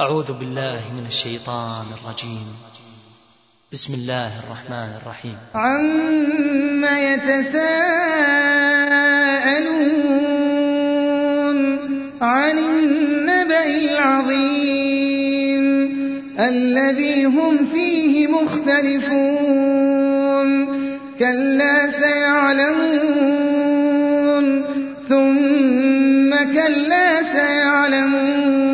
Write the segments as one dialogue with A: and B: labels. A: أعوذ بالله من الشيطان الرجيم بسم الله الرحمن الرحيم
B: عما يتساءلون عن النبأ العظيم الذي هم فيه مختلفون كلا سيعلمون ثم كلا سيعلمون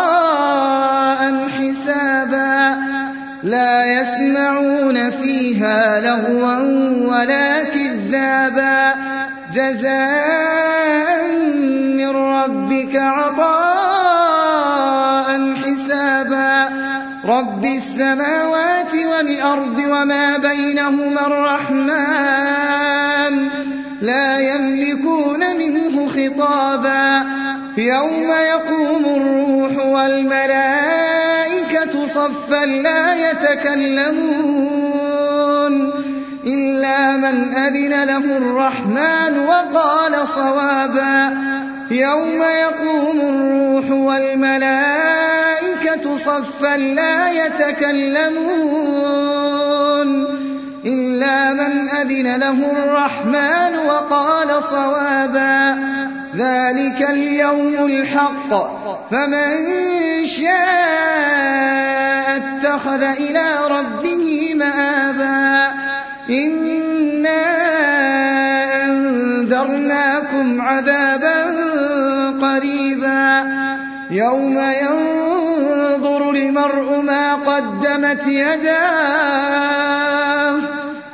B: يسمعون فيها لغوا ولا كذابا جزاء من ربك عطاء حسابا رب السماوات والأرض وما بينهما الرحمن لا يملكون منه خطابا يوم يقوم الروح والملائكة الأرض صفا لا يتكلمون إلا من أذن له الرحمن وقال صوابا يوم يقوم الروح والملائكة صفا لا يتكلمون إلا من أذن له الرحمن وقال صوابا ذلك اليوم الحق فمن شاء اتخذ إلى ربه مآبا إنا أنذرناكم عذابا قريبا يوم ينظر المرء ما قدمت يداه